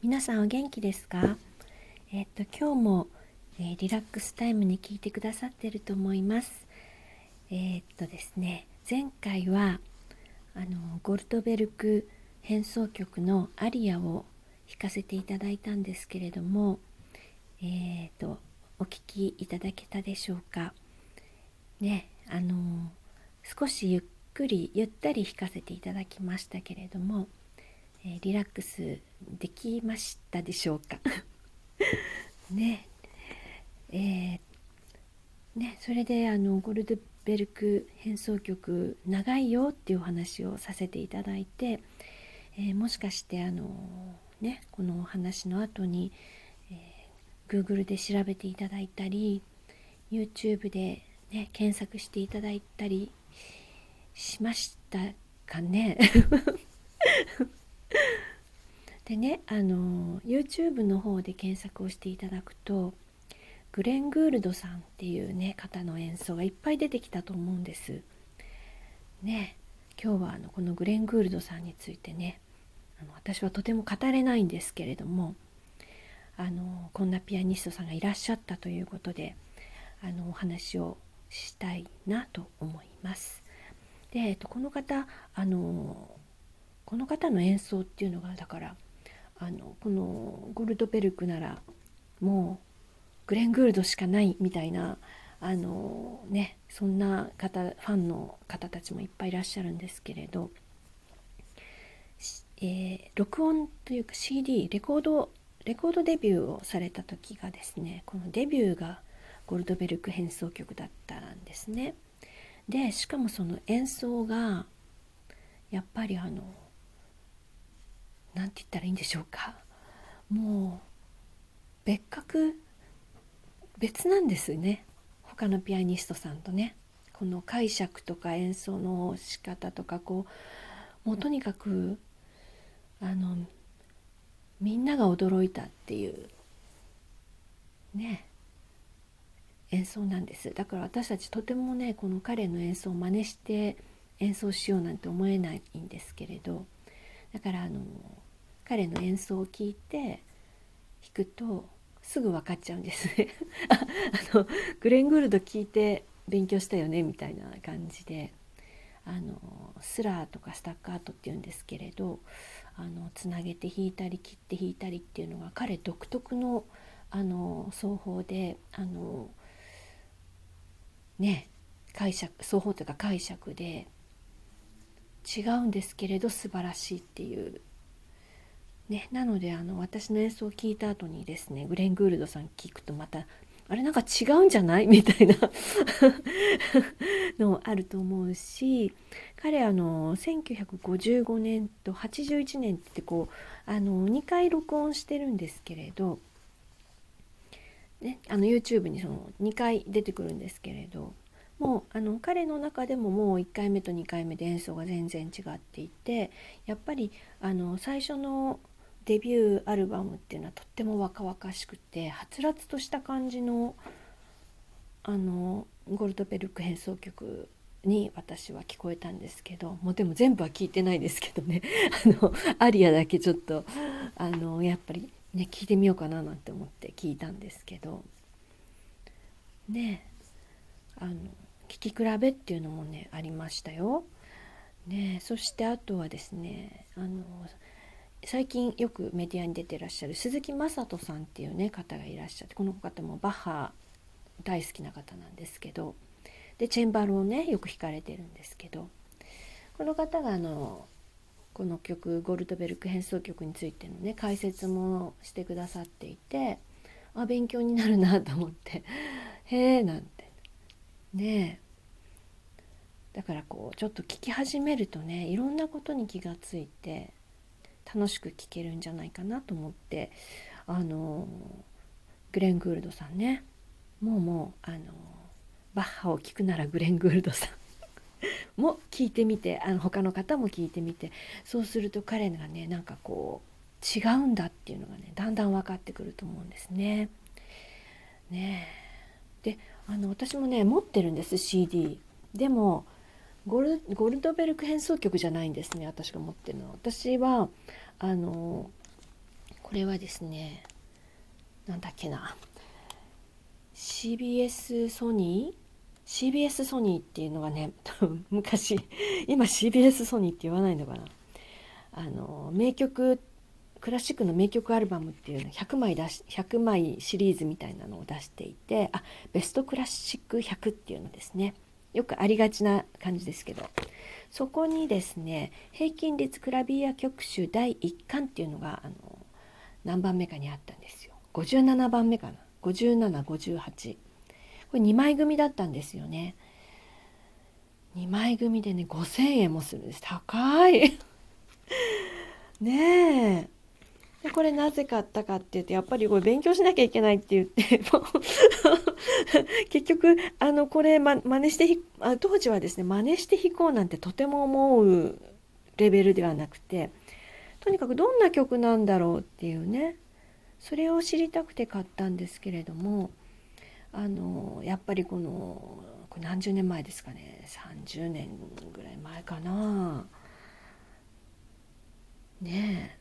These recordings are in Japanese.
皆さんお元気ですか？えっと今日も、えー、リラックスタイムに聞いてくださってると思います。えっとですね前回はあのゴルトベルク変奏曲のアリアを弾かせていただいたんですけれどもえっとお聴きいただけたでしょうか？ねあの少しゆっくりゆったり弾かせていただきましたけれども、えー、リラックスできましたでしょうか？ね。えー、ねそれであのゴルドベルク変奏曲長いよっていうお話をさせていただいて、えー、もしかしてあのねこのお話の後に、えー、Google で調べていただいたり YouTube で、ね、検索していただいたりしましたかね？でねあの YouTube の方で検索をしていただくとグレン・グールドさんっていうね方の演奏がいっぱい出てきたと思うんです。ね今日はあのこのグレン・グールドさんについてねあの私はとても語れないんですけれどもあのこんなピアニストさんがいらっしゃったということであのお話をしたいなと思います。で、えっと、この方あのこの方の演奏っていうのがだからあのこのゴルドベルクならもうグレン・グールドしかないみたいなあのねそんな方ファンの方たちもいっぱいいらっしゃるんですけれど、えー、録音というか CD レコードレコードデビューをされた時がですねこのデビューがゴルドベルク変奏曲だったんですね。でしかもその演奏がやっぱりあの何て言ったらいいんでしょうか。もう別格別なんですね。他のピアニストさんとね。この解釈とか演奏の仕方とかこうもうとにかくあのみんなが驚いたっていうね演奏なんです。だから私たちとてもねこの彼の演奏を真似して演奏しようなんて思えないんですけれど。だからあの彼の演奏を聴いて弾くとすぐ分かっちゃうんですね。あのグレン・グールド聞いて勉強したよねみたいな感じで。あのスラーとかスタッカートっていうんですけれどあのつなげて弾いたり切って弾いたりっていうのが彼独特のあの奏法であのね解釈双方というか解釈で違うんですけれど素晴らしいっていうねなのであの私の演奏を聞いた後にですねグレン・グールドさん聞くとまたあれなんか違うんじゃない？みたいなのあると思うし彼あの1955年と81年ってこうあの2回録音してるんですけれどね、あの YouTube にその2回出てくるんですけれどもうあの彼の中でももう1回目と2回目で演奏が全然違っていてやっぱりあの最初のデビューアルバムっていうのはとっても若々しくてはつらつとした感じのあのゴルトベルク変奏曲に私は聞こえたんですけどもうでも全部は聞いてないですけどね あのアリアだけちょっとあのやっぱりね聞いてみようかななんて思って聞いたんですけどねあの聞き比べっていうのもねありましたよ。ねそしてあとはですねあの最近よくメディアに出てらっしゃる鈴木雅人さんっていうね方がいらっしゃってこの方もバッハ大好きな方なんですけどでチェンバロをねよく弾かれてるんですけどこの方があのこの曲ゴルトベルク変奏曲についてのね解説もしてくださっていてあ勉強になるなと思って へえなんて。ねえ。だからこうちょっと聞き始めるとねいろんなことに気がついて楽しく聴けるんじゃないかなと思ってあのグレン・グールドさんねもうもうあのバッハを聴くならグレン・グールドさん も聞いてみてあの他の方も聞いてみてそうすると彼がねなんかこう違うんだっていうのがねだんだん分かってくると思うんですね。ねであの私もね持ってるんです CD。でもゴルゴルドベルク変奏曲じゃないんですね私が持ってるのは。私はあのこれはですねなんだっけな。CBS ソニー？CBS ソニーっていうのがね 昔今 CBS ソニーって言わないのかな。あの名曲クラシックの名曲アルバムっていうの100枚出し100枚シリーズみたいなのを出していてあベストクラシック100っていうのですね。よくありがちな感じですけど。そこにですね平均率クラビア曲集第1巻っていうのがあの何番目かにあったんですよ。57番目かな。5758これ2枚組だったんですよね。2枚組でね5,000円もするんです。高い。ねえ。でこれなぜ買ったかって言ってやっぱりこれ勉強しなきゃいけないって言って結局あのこれ、ま、真似してあ当時はですね真似して弾こうなんてとても思うレベルではなくてとにかくどんな曲なんだろうっていうねそれを知りたくて買ったんですけれどもあのやっぱりこのこれ何十年前ですかね30年ぐらい前かな。ねえ。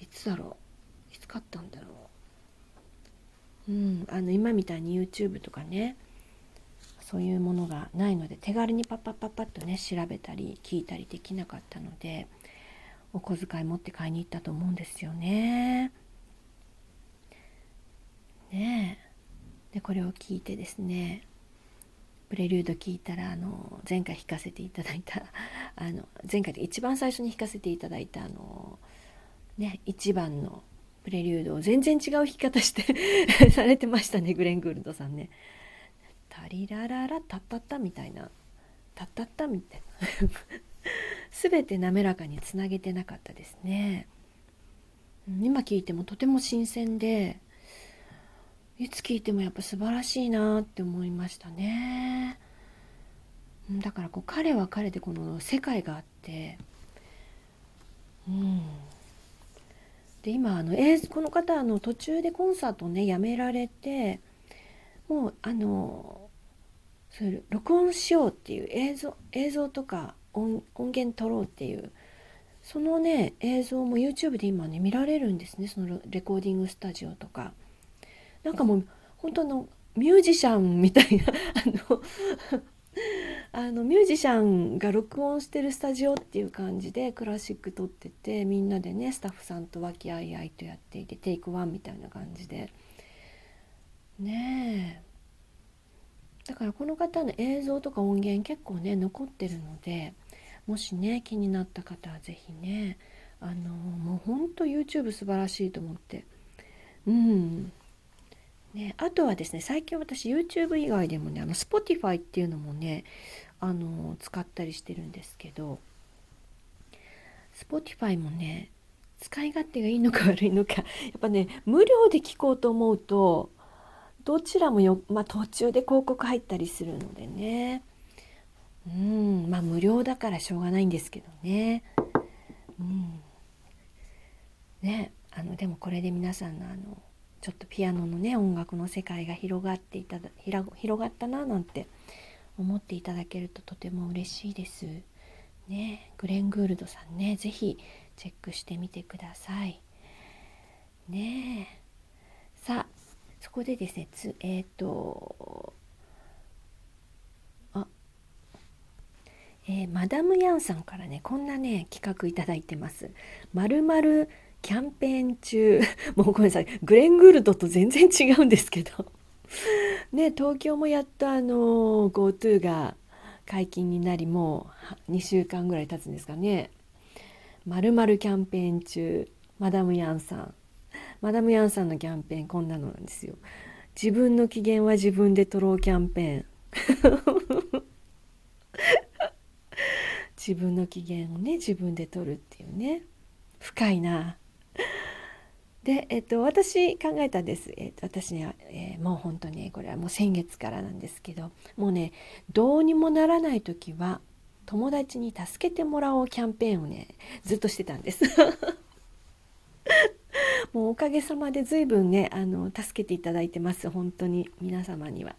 いつだろう？いつ買ったんだろう？うんあの今みたいに YouTube とかねそういうものがないので手軽にパッパッパッパッとね調べたり聞いたりできなかったのでお小遣い持って買いに行ったと思うんですよね。ねえ。でこれを聞いてですねプレリュード聞いたらあの前回弾かせていただいたあの前回で一番最初に弾かせていただいたあのね1番のプレリュードを全然違う弾き方して されてましたねグレン・グールドさんね。タリラララタッタッタみたいなタッタッタみたいな全て滑らかにつなげてなかったですね。今聞いてもとても新鮮でいつ聞いてもやっぱ素晴らしいなって思いましたね。だからこう彼は彼でこの世界があってうんで今あの、えー、この方あの途中でコンサートねやめられてもうあのそれ録音しようっていう映像映像とか音音源取ろうっていうそのね映像も YouTube で今ね見られるんですねそのレコーディングスタジオとか。なんかもう本当のミュージシャンみたいなあのあのミュージシャンが録音してるスタジオっていう感じでクラシック撮っててみんなでねスタッフさんと和気あいあいとやっていてテイクワンみたいな感じで。ねえ。だからこの方の映像とか音源結構ね残ってるのでもしね気になった方は是非ねあのもうほんと YouTube 素晴らしいと思って。うん。ね、あとはですね最近私 YouTube 以外でもねあの Spotify っていうのもねあの使ったりしてるんですけど Spotify もね使い勝手がいいのか悪いのかやっぱね無料で聞こうと思うとどちらもよ、まあ、途中で広告入ったりするのでねうんまあ無料だからしょうがないんですけどね。うん、ねあのでもこれで皆さんのあのちょっとピアノのね音楽の世界が広がっていただ広がったななんて思っていただけるととても嬉しいです。ねグレン・グールドさんね是非チェックしてみてください。ねさあそこでですねつえっ、ー、とあえー、マダム・ヤンさんからねこんなね企画いただいてます。まるまるキャンペーン中 もうごめんなさいグレン・グールドと全然違うんですけどね東京もやっとあの GoTo が解禁になりもう2週間ぐらい経つんですかね。まるまるキャンペーン中マダムヤンさん。マダムヤンさんのキャンペーンこんなのなんですよ。自分の機嫌は自分で取ろうキャンペーン。自分の機嫌をね自分で取るっていうね。深いな。で、えっと、私考えたんです、えっと、私ね、えー、もう本当にこれはもう先月からなんですけどもうねどうにもならない時は友達に助けてもらおうキャンペーンをねずっとしてたんです。もうおかげさまで随分ねあの助けていただいてます。本当に皆様には。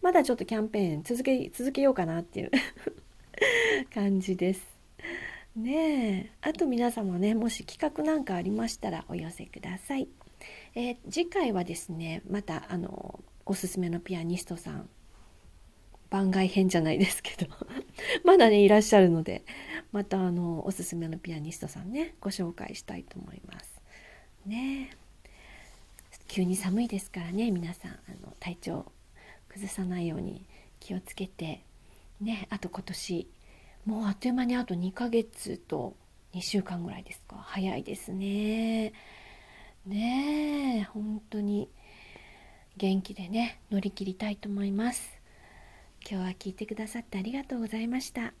まだちょっとキャンペーン続け続けようかなっていう 感じです。ねえ。あと皆様ねもし企画なんかありましたらお寄せください、えー、次回はですねまたあのおすすめのピアニストさん。番外編じゃないですけど。まだねいらっしゃるので。またあのおすすめのピアニストさんねご紹介したいと思います。ね急に寒いですからね皆さん。あの体調崩さないように気をつけて。ねあと今年もうあっという間にあと2ヶ月と2週間ぐらいですか。早いですね。ねえ本当に元気でね乗り切りたいと思います。今日は聞いてくださってありがとうございました。